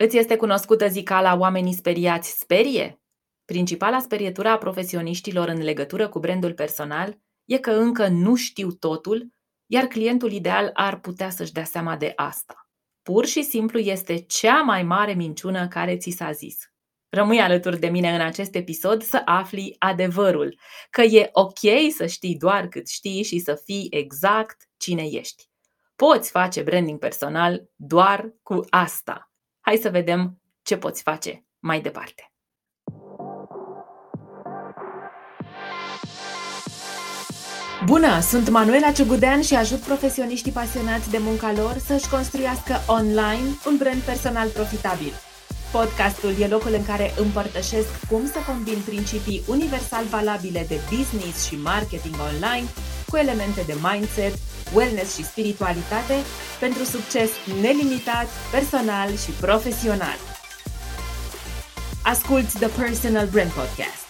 Îți este cunoscută zicala oamenii speriați sperie? Principala sperietură a profesioniștilor în legătură cu brandul personal e că încă nu știu totul, iar clientul ideal ar putea să-și dea seama de asta. Pur și simplu este cea mai mare minciună care ți s-a zis. Rămâi alături de mine în acest episod să afli adevărul, că e ok să știi doar cât știi și să fii exact cine ești. Poți face branding personal doar cu asta. Hai să vedem ce poți face mai departe. Bună, sunt Manuela Ciugudean și ajut profesioniștii pasionați de munca lor să-și construiască online un brand personal profitabil. Podcastul e locul în care împărtășesc cum să combin principii universal valabile de business și marketing online cu elemente de mindset, wellness și spiritualitate pentru succes nelimitat, personal și profesional. Asculți The Personal Brand Podcast.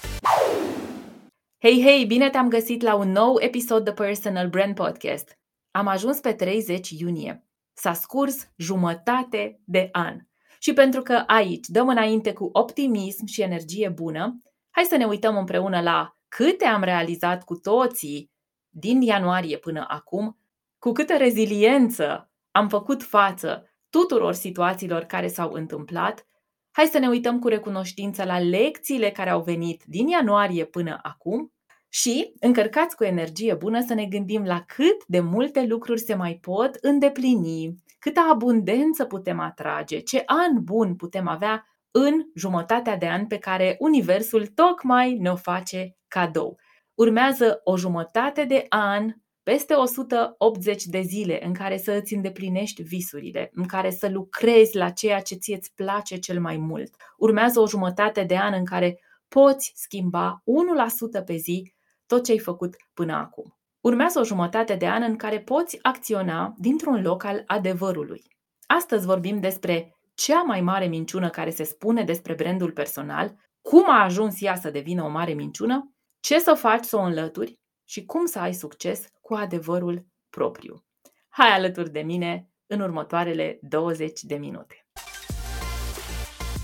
Hei, hei, bine te-am găsit la un nou episod The Personal Brand Podcast. Am ajuns pe 30 iunie. S-a scurs jumătate de an. Și pentru că aici dăm înainte cu optimism și energie bună, hai să ne uităm împreună la câte am realizat cu toții din ianuarie până acum, cu câtă reziliență am făcut față tuturor situațiilor care s-au întâmplat, hai să ne uităm cu recunoștință la lecțiile care au venit din ianuarie până acum și, încărcați cu energie bună, să ne gândim la cât de multe lucruri se mai pot îndeplini, câtă abundență putem atrage, ce an bun putem avea în jumătatea de an pe care Universul tocmai ne-o face cadou. Urmează o jumătate de an, peste 180 de zile în care să îți îndeplinești visurile, în care să lucrezi la ceea ce ție îți place cel mai mult. Urmează o jumătate de an în care poți schimba 1% pe zi tot ce ai făcut până acum. Urmează o jumătate de an în care poți acționa dintr-un loc al adevărului. Astăzi vorbim despre cea mai mare minciună care se spune despre brandul personal, cum a ajuns ea să devină o mare minciună, ce să faci să o înlături și cum să ai succes cu adevărul propriu. Hai alături de mine în următoarele 20 de minute.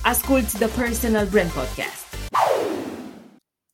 Asculți The Personal Brand Podcast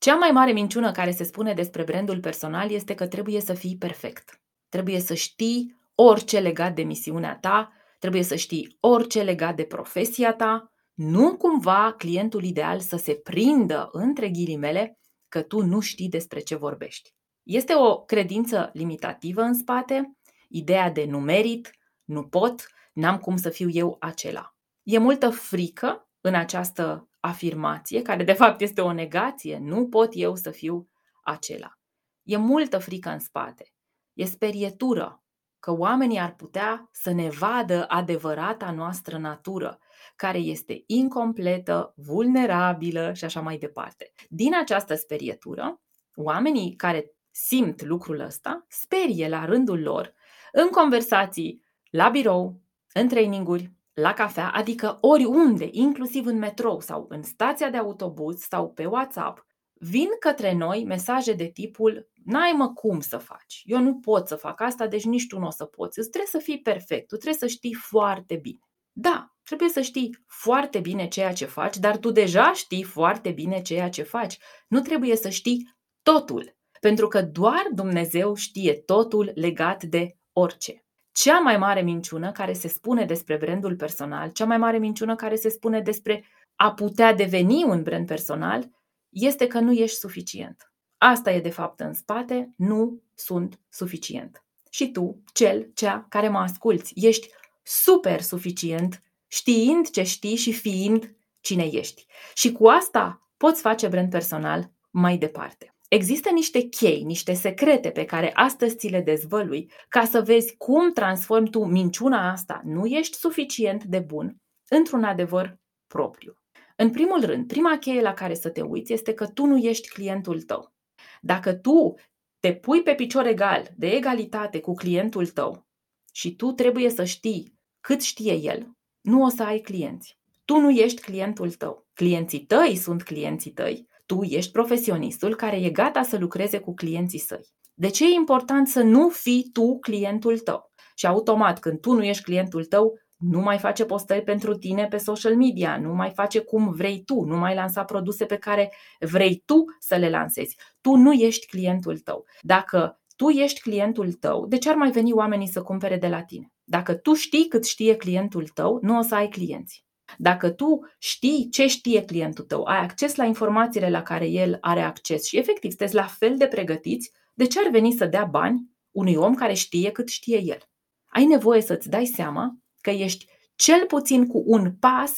cea mai mare minciună care se spune despre brandul personal este că trebuie să fii perfect. Trebuie să știi orice legat de misiunea ta, trebuie să știi orice legat de profesia ta, nu cumva clientul ideal să se prindă între ghilimele că tu nu știi despre ce vorbești. Este o credință limitativă în spate, ideea de nu merit, nu pot, n-am cum să fiu eu acela. E multă frică în această afirmație, care de fapt este o negație, nu pot eu să fiu acela. E multă frică în spate. E sperietură că oamenii ar putea să ne vadă adevărata noastră natură, care este incompletă, vulnerabilă și așa mai departe. Din această sperietură, oamenii care simt lucrul ăsta sperie la rândul lor în conversații, la birou, în traininguri, la cafea, adică oriunde, inclusiv în metrou sau în stația de autobuz sau pe WhatsApp, vin către noi mesaje de tipul N-ai mă cum să faci, eu nu pot să fac asta, deci nici tu nu o să poți. Îți trebuie să fii perfect, tu trebuie să știi foarte bine. Da, trebuie să știi foarte bine ceea ce faci, dar tu deja știi foarte bine ceea ce faci. Nu trebuie să știi totul, pentru că doar Dumnezeu știe totul legat de orice. Cea mai mare minciună care se spune despre brandul personal, cea mai mare minciună care se spune despre a putea deveni un brand personal, este că nu ești suficient. Asta e de fapt în spate, nu sunt suficient. Și tu, cel, cea care mă asculți, ești super suficient știind ce știi și fiind cine ești. Și cu asta poți face brand personal mai departe. Există niște chei, niște secrete pe care astăzi ți le dezvălui ca să vezi cum transformi tu minciuna asta, nu ești suficient de bun, într-un adevăr propriu. În primul rând, prima cheie la care să te uiți este că tu nu ești clientul tău. Dacă tu te pui pe picior egal, de egalitate cu clientul tău și tu trebuie să știi cât știe el, nu o să ai clienți. Tu nu ești clientul tău. Clienții tăi sunt clienții tăi tu ești profesionistul care e gata să lucreze cu clienții săi. De ce e important să nu fii tu clientul tău? Și automat, când tu nu ești clientul tău, nu mai face postări pentru tine pe social media, nu mai face cum vrei tu, nu mai lansa produse pe care vrei tu să le lansezi. Tu nu ești clientul tău. Dacă tu ești clientul tău, de ce ar mai veni oamenii să cumpere de la tine? Dacă tu știi cât știe clientul tău, nu o să ai clienți. Dacă tu știi ce știe clientul tău, ai acces la informațiile la care el are acces și efectiv sunteți la fel de pregătiți, de ce ar veni să dea bani unui om care știe cât știe el? Ai nevoie să-ți dai seama că ești cel puțin cu un pas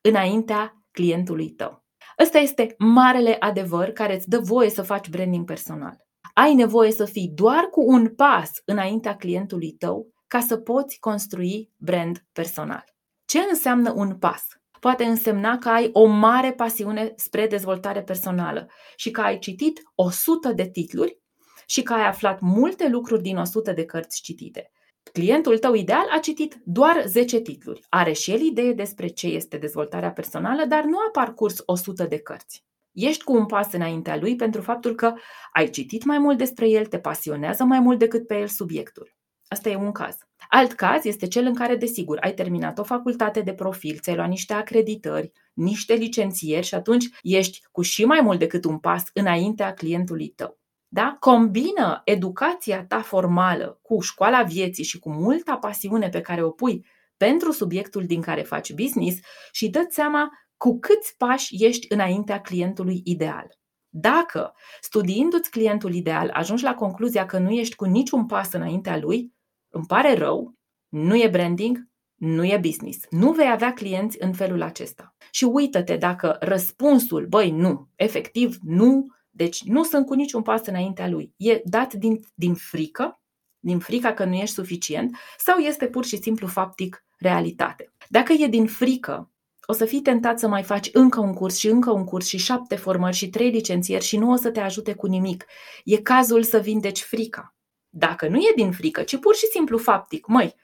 înaintea clientului tău. Ăsta este marele adevăr care îți dă voie să faci branding personal. Ai nevoie să fii doar cu un pas înaintea clientului tău ca să poți construi brand personal. Ce înseamnă un pas? Poate însemna că ai o mare pasiune spre dezvoltare personală și că ai citit 100 de titluri și că ai aflat multe lucruri din 100 de cărți citite. Clientul tău ideal a citit doar 10 titluri. Are și el idee despre ce este dezvoltarea personală, dar nu a parcurs 100 de cărți. Ești cu un pas înaintea lui pentru faptul că ai citit mai mult despre el, te pasionează mai mult decât pe el subiectul. Asta e un caz. Alt caz este cel în care, desigur, ai terminat o facultate de profil, ți-ai luat niște acreditări, niște licențieri și atunci ești cu și mai mult decât un pas înaintea clientului tău. Da? Combină educația ta formală cu școala vieții și cu multa pasiune pe care o pui pentru subiectul din care faci business și dă seama cu câți pași ești înaintea clientului ideal. Dacă, studiindu-ți clientul ideal, ajungi la concluzia că nu ești cu niciun pas înaintea lui, îmi pare rău, nu e branding, nu e business. Nu vei avea clienți în felul acesta. Și uită-te dacă răspunsul, băi, nu, efectiv, nu, deci nu sunt cu niciun pas înaintea lui, e dat din, din frică, din frica că nu ești suficient, sau este pur și simplu faptic realitate. Dacă e din frică, o să fii tentat să mai faci încă un curs și încă un curs și șapte formări și trei licențieri și nu o să te ajute cu nimic. E cazul să vindeci frica. Dacă nu e din frică, ci pur și simplu faptic, măi,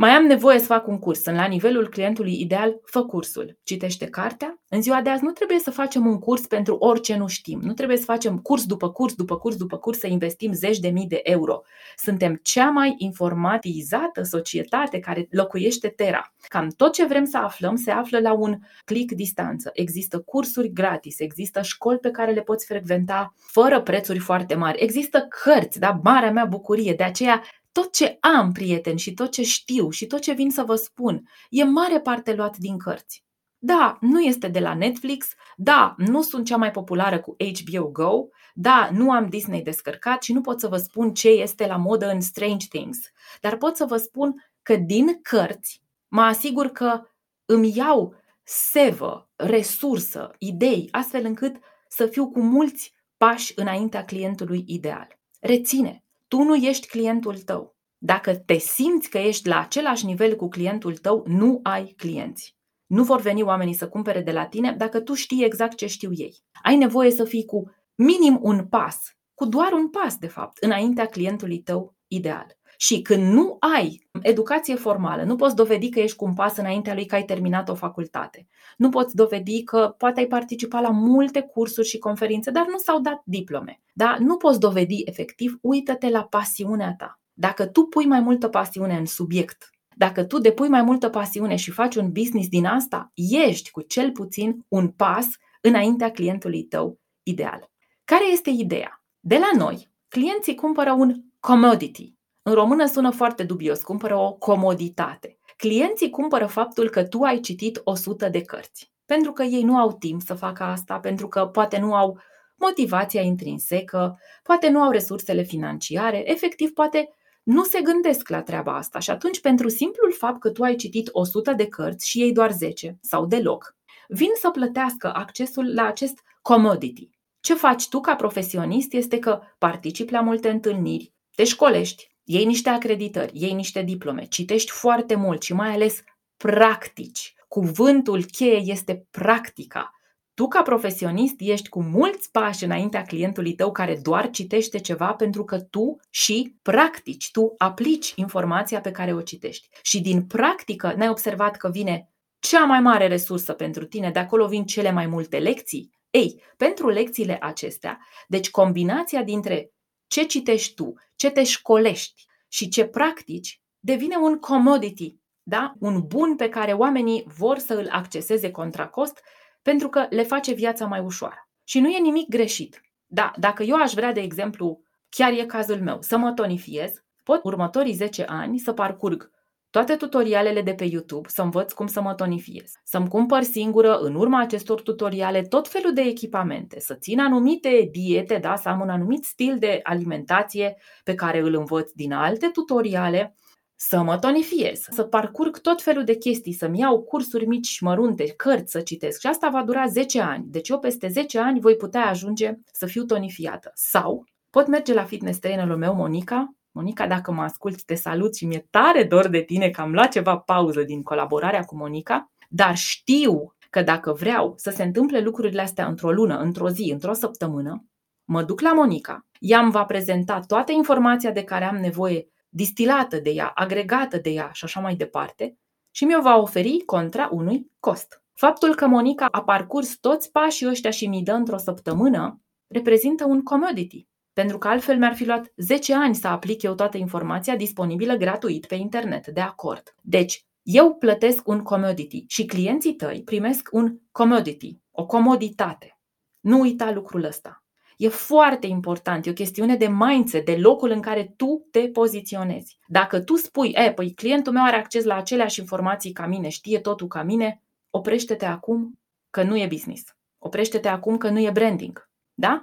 mai am nevoie să fac un curs, sunt la nivelul clientului ideal, fă cursul. Citește cartea. În ziua de azi nu trebuie să facem un curs pentru orice nu știm. Nu trebuie să facem curs după curs, după curs, după curs, să investim zeci de mii de euro. Suntem cea mai informatizată societate care locuiește Terra. Cam tot ce vrem să aflăm se află la un click distanță. Există cursuri gratis, există școli pe care le poți frecventa fără prețuri foarte mari. Există cărți, da, marea mea bucurie. De aceea tot ce am, prieteni, și tot ce știu și tot ce vin să vă spun, e mare parte luat din cărți. Da, nu este de la Netflix, da, nu sunt cea mai populară cu HBO Go, da, nu am Disney descărcat și nu pot să vă spun ce este la modă în Strange Things, dar pot să vă spun că din cărți mă asigur că îmi iau sevă, resursă, idei, astfel încât să fiu cu mulți pași înaintea clientului ideal. Reține, tu nu ești clientul tău. Dacă te simți că ești la același nivel cu clientul tău, nu ai clienți. Nu vor veni oamenii să cumpere de la tine dacă tu știi exact ce știu ei. Ai nevoie să fii cu minim un pas, cu doar un pas, de fapt, înaintea clientului tău ideal. Și când nu ai educație formală, nu poți dovedi că ești cu un pas înaintea lui că ai terminat o facultate. Nu poți dovedi că poate ai participat la multe cursuri și conferințe, dar nu s-au dat diplome. Da? Nu poți dovedi efectiv, uită-te la pasiunea ta. Dacă tu pui mai multă pasiune în subiect, dacă tu depui mai multă pasiune și faci un business din asta, ești cu cel puțin un pas înaintea clientului tău ideal. Care este ideea? De la noi, clienții cumpără un commodity, în română sună foarte dubios, cumpără o comoditate. Clienții cumpără faptul că tu ai citit 100 de cărți. Pentru că ei nu au timp să facă asta, pentru că poate nu au motivația intrinsecă, poate nu au resursele financiare, efectiv poate nu se gândesc la treaba asta și atunci pentru simplul fapt că tu ai citit 100 de cărți și ei doar 10 sau deloc, vin să plătească accesul la acest commodity. Ce faci tu ca profesionist este că participi la multe întâlniri, te școlești, iei niște acreditări, iei niște diplome, citești foarte mult și mai ales practici. Cuvântul cheie este practica. Tu, ca profesionist, ești cu mulți pași înaintea clientului tău care doar citește ceva pentru că tu și practici, tu aplici informația pe care o citești. Și din practică n-ai observat că vine cea mai mare resursă pentru tine, de acolo vin cele mai multe lecții. Ei, pentru lecțiile acestea, deci combinația dintre ce citești tu, ce te școlești și ce practici devine un commodity Da? Un bun pe care oamenii vor să îl acceseze contra cost pentru că le face viața mai ușoară. Și nu e nimic greșit. Da, dacă eu aș vrea, de exemplu, chiar e cazul meu, să mă tonifiez, pot următorii 10 ani să parcurg toate tutorialele de pe YouTube, să învăț cum să mă tonifiez, să-mi cumpăr singură în urma acestor tutoriale tot felul de echipamente, să țin anumite diete, da, să am un anumit stil de alimentație pe care îl învăț din alte tutoriale, să mă tonifiez, să parcurg tot felul de chestii, să-mi iau cursuri mici și mărunte, cărți să citesc și asta va dura 10 ani. Deci eu peste 10 ani voi putea ajunge să fiu tonifiată. Sau pot merge la fitness trainerul meu, Monica, Monica, dacă mă asculti, te salut și mi-e tare dor de tine că am luat ceva pauză din colaborarea cu Monica, dar știu că dacă vreau să se întâmple lucrurile astea într-o lună, într-o zi, într-o săptămână, mă duc la Monica, ea îmi va prezenta toată informația de care am nevoie, distilată de ea, agregată de ea și așa mai departe, și mi-o va oferi contra unui cost. Faptul că Monica a parcurs toți pașii ăștia și mi dă într-o săptămână reprezintă un commodity. Pentru că altfel mi-ar fi luat 10 ani să aplic eu toată informația disponibilă gratuit pe internet, de acord. Deci, eu plătesc un commodity și clienții tăi primesc un commodity, o comoditate. Nu uita lucrul ăsta. E foarte important, e o chestiune de mindset, de locul în care tu te poziționezi. Dacă tu spui, e, păi clientul meu are acces la aceleași informații ca mine, știe totul ca mine, oprește-te acum că nu e business. Oprește-te acum că nu e branding. Da?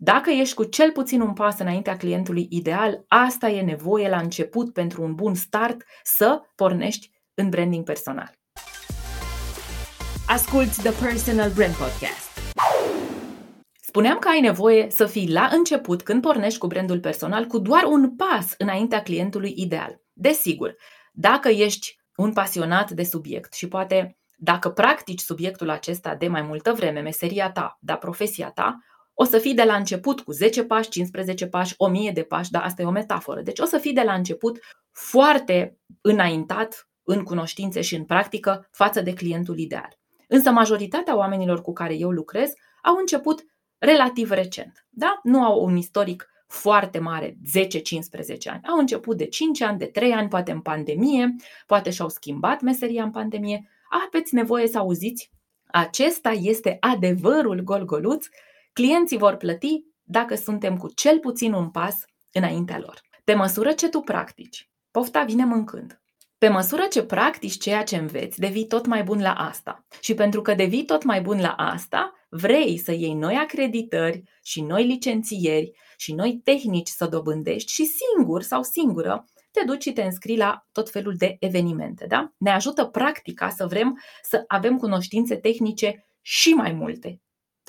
Dacă ești cu cel puțin un pas înaintea clientului ideal, asta e nevoie la început pentru un bun start să pornești în branding personal. Asculți The Personal Brand Podcast. Spuneam că ai nevoie să fii la început când pornești cu brandul personal cu doar un pas înaintea clientului ideal. Desigur, dacă ești un pasionat de subiect și poate dacă practici subiectul acesta de mai multă vreme, meseria ta, da, profesia ta, o să fii de la început cu 10 pași, 15 pași, 1000 de pași, dar asta e o metaforă. Deci o să fii de la început foarte înaintat în cunoștințe și în practică față de clientul ideal. Însă majoritatea oamenilor cu care eu lucrez au început relativ recent. Da? Nu au un istoric foarte mare, 10-15 ani. Au început de 5 ani, de 3 ani, poate în pandemie, poate și-au schimbat meseria în pandemie. Aveți nevoie să auziți acesta este adevărul golgoluț Clienții vor plăti dacă suntem cu cel puțin un pas înaintea lor. Pe măsură ce tu practici, pofta vine mâncând. Pe măsură ce practici ceea ce înveți, devii tot mai bun la asta. Și pentru că devii tot mai bun la asta, vrei să iei noi acreditări și noi licențieri și noi tehnici să dobândești și singur sau singură te duci și te înscrii la tot felul de evenimente. Da? Ne ajută practica să vrem să avem cunoștințe tehnice și mai multe,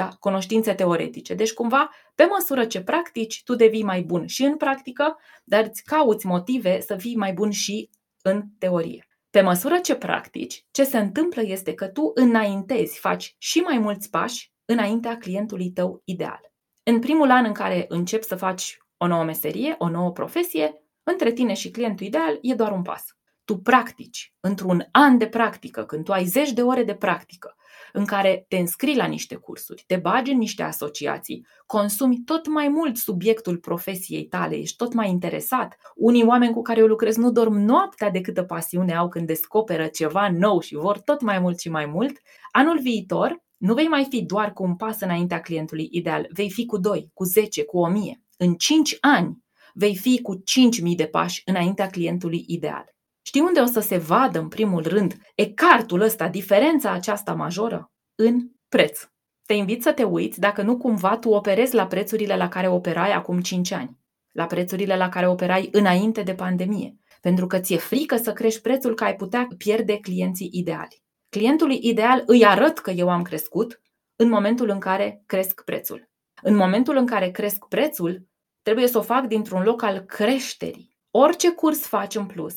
da? cunoștințe teoretice. Deci, cumva, pe măsură ce practici, tu devii mai bun și în practică, dar îți cauți motive să fii mai bun și în teorie. Pe măsură ce practici, ce se întâmplă este că tu înaintezi, faci și mai mulți pași înaintea clientului tău ideal. În primul an în care începi să faci o nouă meserie, o nouă profesie, între tine și clientul ideal e doar un pas. Tu practici într-un an de practică, când tu ai zeci de ore de practică, în care te înscrii la niște cursuri, te bagi în niște asociații, consumi tot mai mult subiectul profesiei tale, ești tot mai interesat. Unii oameni cu care eu lucrez nu dorm noaptea de câtă pasiune au când descoperă ceva nou și vor tot mai mult și mai mult. Anul viitor nu vei mai fi doar cu un pas înaintea clientului ideal, vei fi cu 2, cu 10, cu 1000. În 5 ani vei fi cu 5000 de pași înaintea clientului ideal. Știi unde o să se vadă, în primul rând, ecartul ăsta, diferența aceasta majoră? În preț. Te invit să te uiți dacă nu cumva tu operezi la prețurile la care operai acum 5 ani, la prețurile la care operai înainte de pandemie, pentru că ți-e frică să crești prețul că ai putea pierde clienții ideali. Clientului ideal îi arăt că eu am crescut în momentul în care cresc prețul. În momentul în care cresc prețul, trebuie să o fac dintr-un loc al creșterii. Orice curs faci în plus,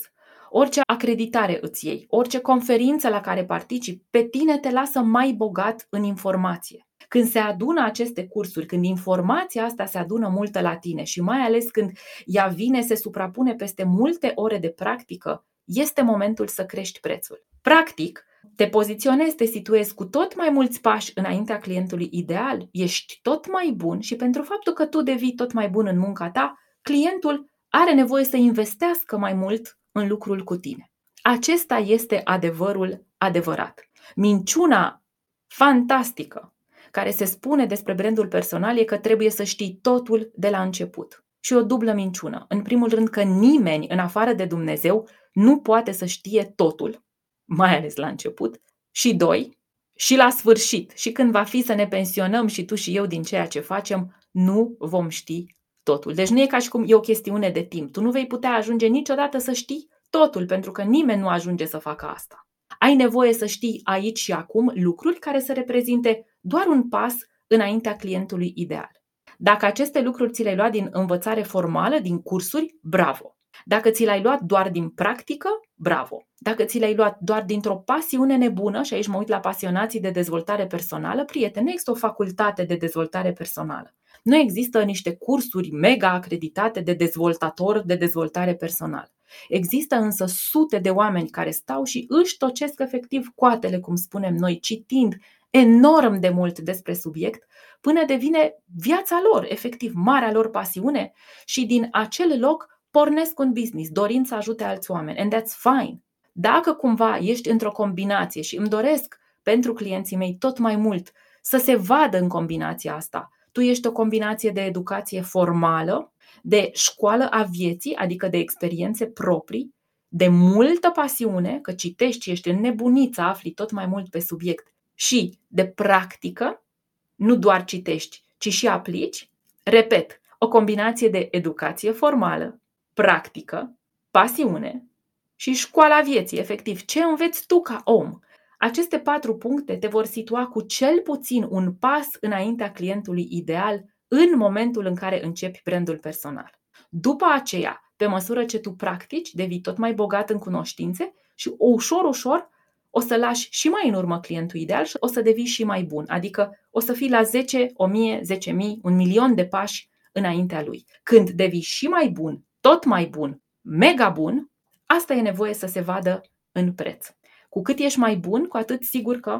orice acreditare îți iei, orice conferință la care participi, pe tine te lasă mai bogat în informație. Când se adună aceste cursuri, când informația asta se adună multă la tine și mai ales când ea vine, se suprapune peste multe ore de practică, este momentul să crești prețul. Practic, te poziționezi, te situezi cu tot mai mulți pași înaintea clientului ideal, ești tot mai bun și pentru faptul că tu devii tot mai bun în munca ta, clientul are nevoie să investească mai mult în lucrul cu tine. Acesta este adevărul adevărat. Minciuna fantastică care se spune despre brandul personal e că trebuie să știi totul de la început. Și o dublă minciună. În primul rând că nimeni, în afară de Dumnezeu, nu poate să știe totul, mai ales la început. Și doi, și la sfârșit, și când va fi să ne pensionăm și tu și eu din ceea ce facem, nu vom ști totul. Deci nu e ca și cum e o chestiune de timp. Tu nu vei putea ajunge niciodată să știi totul, pentru că nimeni nu ajunge să facă asta. Ai nevoie să știi aici și acum lucruri care să reprezinte doar un pas înaintea clientului ideal. Dacă aceste lucruri ți le-ai luat din învățare formală, din cursuri, bravo! Dacă ți l-ai luat doar din practică, bravo! Dacă ți l-ai luat doar dintr-o pasiune nebună, și aici mă uit la pasionații de dezvoltare personală, prieteni, nu există o facultate de dezvoltare personală. Nu există niște cursuri mega acreditate de dezvoltator de dezvoltare personală. Există însă sute de oameni care stau și își tocesc efectiv coatele, cum spunem noi, citind enorm de mult despre subiect, până devine viața lor, efectiv, marea lor pasiune și din acel loc pornesc un business, dorind să ajute alți oameni. And that's fine. Dacă cumva ești într-o combinație și îmi doresc pentru clienții mei tot mai mult să se vadă în combinația asta, tu ești o combinație de educație formală, de școală a vieții, adică de experiențe proprii, de multă pasiune, că citești, ești înnebunit să afli tot mai mult pe subiect, și de practică, nu doar citești, ci și aplici, repet, o combinație de educație formală, practică, pasiune și școala vieții, efectiv, ce înveți tu ca om. Aceste patru puncte te vor situa cu cel puțin un pas înaintea clientului ideal în momentul în care începi brandul personal. După aceea, pe măsură ce tu practici, devii tot mai bogat în cunoștințe și ușor, ușor o să lași și mai în urmă clientul ideal și o să devii și mai bun. Adică o să fii la 10, 1000, 10.000, un milion de pași înaintea lui. Când devii și mai bun, tot mai bun, mega bun, asta e nevoie să se vadă în preț. Cu cât ești mai bun, cu atât sigur că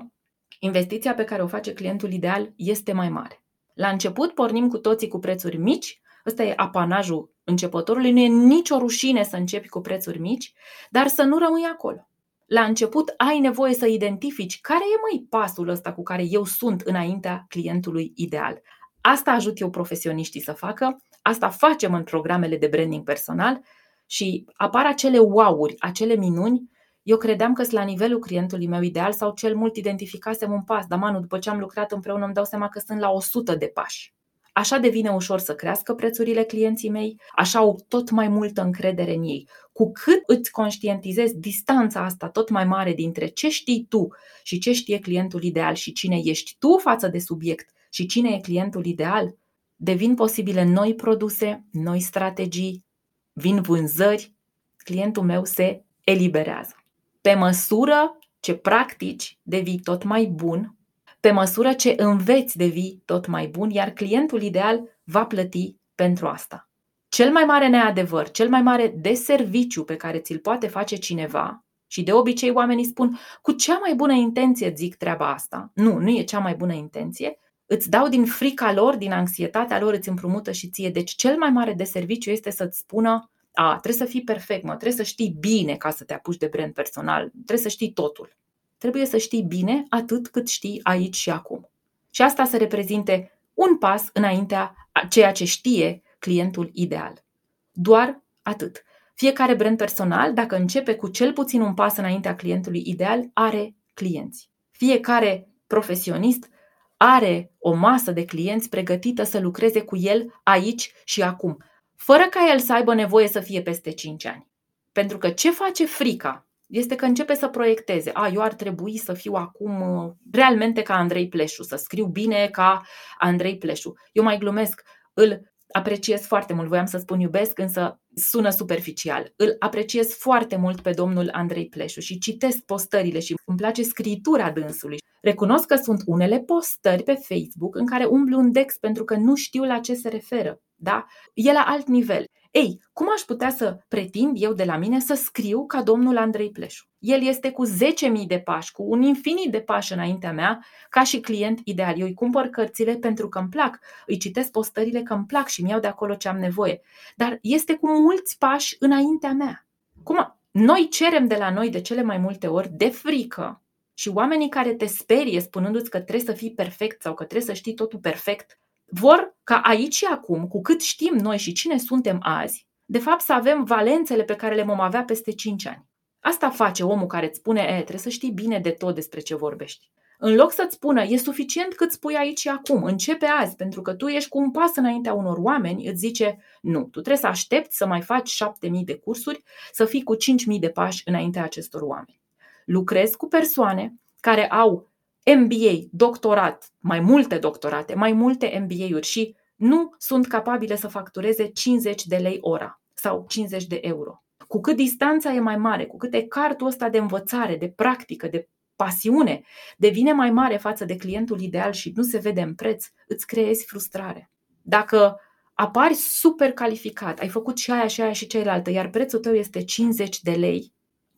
investiția pe care o face clientul ideal este mai mare. La început pornim cu toții cu prețuri mici, ăsta e apanajul începătorului, nu e nicio rușine să începi cu prețuri mici, dar să nu rămâi acolo. La început ai nevoie să identifici care e mai pasul ăsta cu care eu sunt înaintea clientului ideal. Asta ajut eu profesioniștii să facă, asta facem în programele de branding personal și apar acele wow-uri, acele minuni eu credeam că sunt la nivelul clientului meu ideal sau cel mult identificasem un pas, dar manu, după ce am lucrat împreună îmi dau seama că sunt la 100 de pași. Așa devine ușor să crească prețurile clienții mei, așa au tot mai multă încredere în ei. Cu cât îți conștientizezi distanța asta tot mai mare dintre ce știi tu și ce știe clientul ideal și cine ești tu față de subiect și cine e clientul ideal, devin posibile noi produse, noi strategii, vin vânzări, clientul meu se eliberează. Pe măsură ce practici, devii tot mai bun, pe măsură ce înveți, devii tot mai bun, iar clientul ideal va plăti pentru asta. Cel mai mare neadevăr, cel mai mare deserviciu pe care ți-l poate face cineva, și de obicei oamenii spun, cu cea mai bună intenție zic treaba asta. Nu, nu e cea mai bună intenție. Îți dau din frica lor, din anxietatea lor, îți împrumută și ție. Deci cel mai mare deserviciu este să-ți spună, a, trebuie să fii perfect, mă, trebuie să știi bine ca să te apuci de brand personal, trebuie să știi totul. Trebuie să știi bine atât cât știi aici și acum. Și asta să reprezinte un pas înaintea a ceea ce știe clientul ideal. Doar atât. Fiecare brand personal, dacă începe cu cel puțin un pas înaintea clientului ideal, are clienți. Fiecare profesionist are o masă de clienți pregătită să lucreze cu el aici și acum fără ca el să aibă nevoie să fie peste 5 ani. Pentru că ce face frica este că începe să proiecteze. A, eu ar trebui să fiu acum uh, realmente ca Andrei Pleșu, să scriu bine ca Andrei Pleșu. Eu mai glumesc, îl apreciez foarte mult, voiam să spun iubesc, însă sună superficial. Îl apreciez foarte mult pe domnul Andrei Pleșu și citesc postările și îmi place scritura dânsului. Recunosc că sunt unele postări pe Facebook în care umblu un dex pentru că nu știu la ce se referă. Da? E la alt nivel. Ei, cum aș putea să pretind eu de la mine să scriu ca domnul Andrei Pleșu? El este cu 10.000 de pași, cu un infinit de pași înaintea mea, ca și client ideal. Eu îi cumpăr cărțile pentru că îmi plac, îi citesc postările că îmi plac și mi iau de acolo ce am nevoie. Dar este cu mulți pași înaintea mea. Cum noi cerem de la noi de cele mai multe ori de frică și oamenii care te sperie spunându-ți că trebuie să fii perfect sau că trebuie să știi totul perfect, vor ca aici și acum, cu cât știm noi și cine suntem azi, de fapt să avem valențele pe care le vom avea peste 5 ani. Asta face omul care îți spune, e, trebuie să știi bine de tot despre ce vorbești. În loc să-ți spună, e suficient cât spui aici și acum, începe azi, pentru că tu ești cu un pas înaintea unor oameni, îți zice, nu, tu trebuie să aștepți să mai faci 7000 de cursuri, să fii cu 5000 de pași înaintea acestor oameni. Lucrezi cu persoane care au MBA, doctorat, mai multe doctorate, mai multe MBA-uri și nu sunt capabile să factureze 50 de lei ora sau 50 de euro. Cu cât distanța e mai mare, cu cât ecartul ăsta de învățare, de practică, de pasiune devine mai mare față de clientul ideal și nu se vede în preț, îți creezi frustrare. Dacă apari super calificat, ai făcut și aia și aia și cealaltă, iar prețul tău este 50 de lei,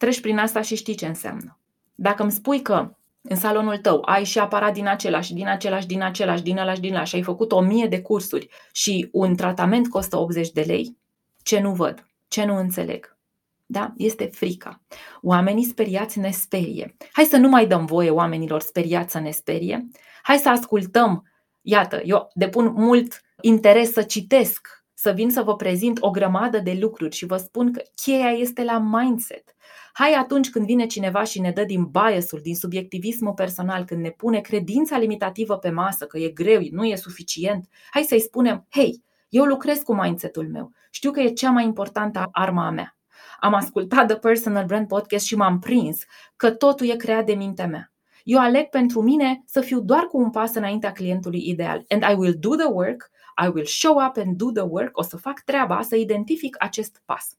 treci prin asta și știi ce înseamnă. Dacă îmi spui că în salonul tău ai și aparat din același, din același, din același, din același, din același și ai făcut o mie de cursuri și un tratament costă 80 de lei, ce nu văd, ce nu înțeleg. Da? Este frica. Oamenii speriați ne sperie. Hai să nu mai dăm voie oamenilor speriați să ne sperie. Hai să ascultăm. Iată, eu depun mult interes să citesc, să vin să vă prezint o grămadă de lucruri și vă spun că cheia este la mindset. Hai atunci când vine cineva și ne dă din biasul, din subiectivismul personal, când ne pune credința limitativă pe masă, că e greu, nu e suficient, hai să-i spunem, hei, eu lucrez cu mindset-ul meu, știu că e cea mai importantă arma a mea am ascultat The Personal Brand Podcast și m-am prins că totul e creat de mintea mea. Eu aleg pentru mine să fiu doar cu un pas înaintea clientului ideal. And I will do the work, I will show up and do the work, o să fac treaba să identific acest pas.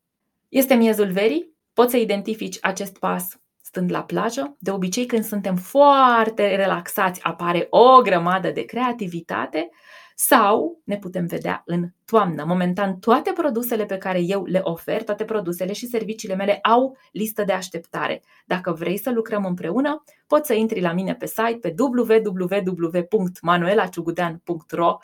Este miezul verii, poți să identifici acest pas stând la plajă. De obicei, când suntem foarte relaxați, apare o grămadă de creativitate sau ne putem vedea în toamnă. Momentan, toate produsele pe care eu le ofer, toate produsele și serviciile mele au listă de așteptare. Dacă vrei să lucrăm împreună, poți să intri la mine pe site pe www.manuelaciugudean.ro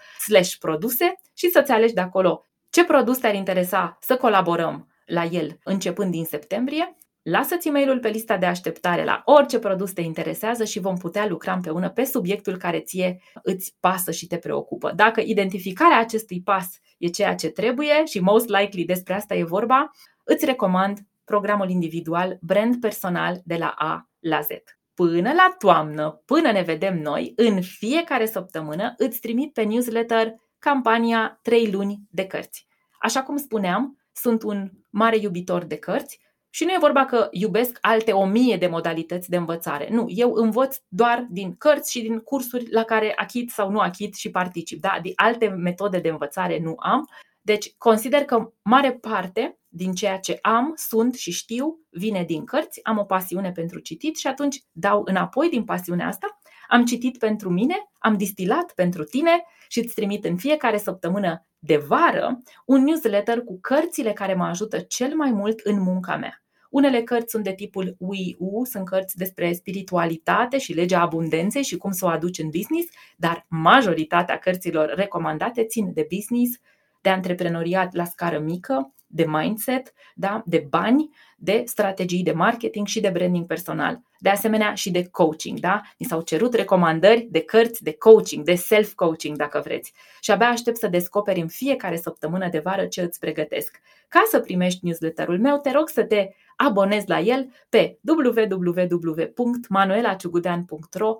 produse și să-ți alegi de acolo ce produs te-ar interesa să colaborăm la el începând din septembrie Lasă-ți e-mailul pe lista de așteptare la orice produs te interesează și vom putea lucra împreună pe subiectul care ție îți pasă și te preocupă. Dacă identificarea acestui pas e ceea ce trebuie și most likely despre asta e vorba, îți recomand programul individual Brand Personal de la A la Z. Până la toamnă, până ne vedem noi, în fiecare săptămână îți trimit pe newsletter campania 3 luni de cărți. Așa cum spuneam, sunt un mare iubitor de cărți și nu e vorba că iubesc alte o mie de modalități de învățare. Nu, eu învăț doar din cărți și din cursuri la care achit sau nu achit și particip. Da? De alte metode de învățare nu am. Deci consider că mare parte din ceea ce am, sunt și știu vine din cărți, am o pasiune pentru citit și atunci dau înapoi din pasiunea asta. Am citit pentru mine, am distilat pentru tine și îți trimit în fiecare săptămână de vară un newsletter cu cărțile care mă ajută cel mai mult în munca mea. Unele cărți sunt de tipul WIU, sunt cărți despre spiritualitate și legea abundenței și cum să o aduci în business, dar majoritatea cărților recomandate țin de business, de antreprenoriat la scară mică, de mindset, da? de bani, de strategii de marketing și de branding personal. De asemenea și de coaching. Da? Ni s-au cerut recomandări de cărți de coaching, de self-coaching dacă vreți. Și abia aștept să descoperi în fiecare săptămână de vară ce îți pregătesc. Ca să primești newsletterul meu, te rog să te abonezi la el pe www.manuelaciugudean.ro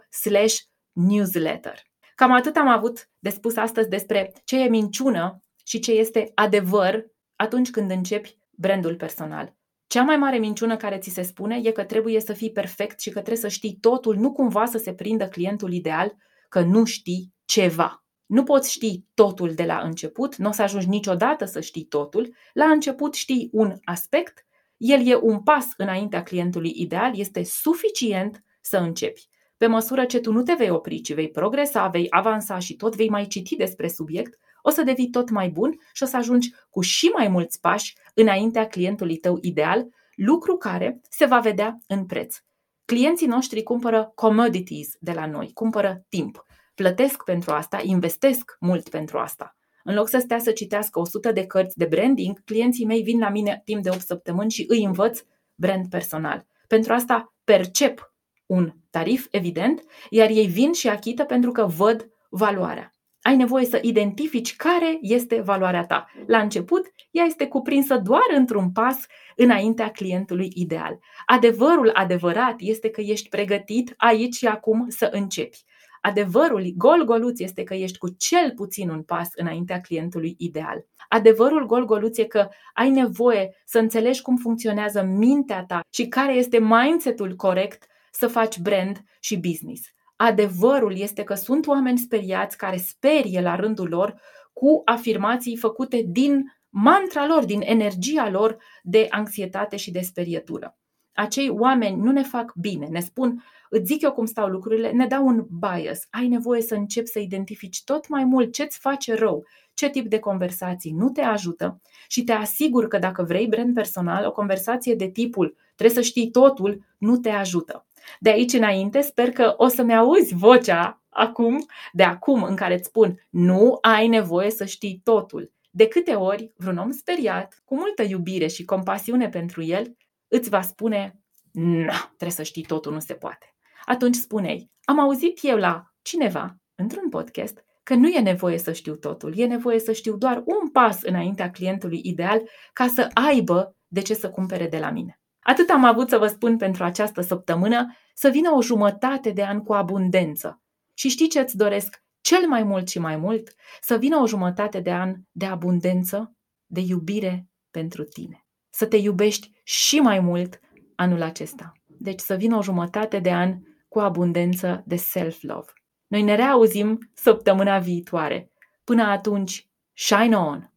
newsletter. Cam atât am avut de spus astăzi despre ce e minciună și ce este adevăr atunci când începi brandul personal. Cea mai mare minciună care ți se spune e că trebuie să fii perfect și că trebuie să știi totul, nu cumva să se prindă clientul ideal că nu știi ceva. Nu poți ști totul de la început, nu o să ajungi niciodată să știi totul. La început știi un aspect, el e un pas înaintea clientului ideal, este suficient să începi. Pe măsură ce tu nu te vei opri, ci vei progresa, vei avansa și tot vei mai citi despre subiect, o să devii tot mai bun și o să ajungi cu și mai mulți pași înaintea clientului tău ideal, lucru care se va vedea în preț. Clienții noștri cumpără commodities de la noi, cumpără timp, plătesc pentru asta, investesc mult pentru asta. În loc să stea să citească 100 de cărți de branding, clienții mei vin la mine timp de 8 săptămâni și îi învăț brand personal. Pentru asta percep un tarif, evident, iar ei vin și achită pentru că văd valoarea. Ai nevoie să identifici care este valoarea ta. La început, ea este cuprinsă doar într-un pas înaintea clientului ideal. Adevărul adevărat este că ești pregătit aici și acum să începi. Adevărul gol-goluț este că ești cu cel puțin un pas înaintea clientului ideal. Adevărul gol-goluț e că ai nevoie să înțelegi cum funcționează mintea ta și care este mindset-ul corect să faci brand și business. Adevărul este că sunt oameni speriați care sperie la rândul lor cu afirmații făcute din mantra lor, din energia lor de anxietate și de sperietură. Acei oameni nu ne fac bine, ne spun, îți zic eu cum stau lucrurile, ne dau un bias. Ai nevoie să începi să identifici tot mai mult ce îți face rău, ce tip de conversații nu te ajută și te asigur că dacă vrei brand personal, o conversație de tipul trebuie să știi totul, nu te ajută. De aici înainte sper că o să-mi auzi vocea acum, de acum în care îți spun nu ai nevoie să știi totul. De câte ori vreun om speriat, cu multă iubire și compasiune pentru el, îți va spune nu, trebuie să știi totul, nu se poate. Atunci spunei, am auzit eu la cineva, într-un podcast, că nu e nevoie să știu totul, e nevoie să știu doar un pas înaintea clientului ideal ca să aibă de ce să cumpere de la mine. Atât am avut să vă spun pentru această săptămână, să vină o jumătate de an cu abundență. Și știți ce îți doresc cel mai mult și mai mult? Să vină o jumătate de an de abundență, de iubire pentru tine. Să te iubești și mai mult anul acesta. Deci să vină o jumătate de an cu abundență de self-love. Noi ne reauzim săptămâna viitoare. Până atunci, shine on!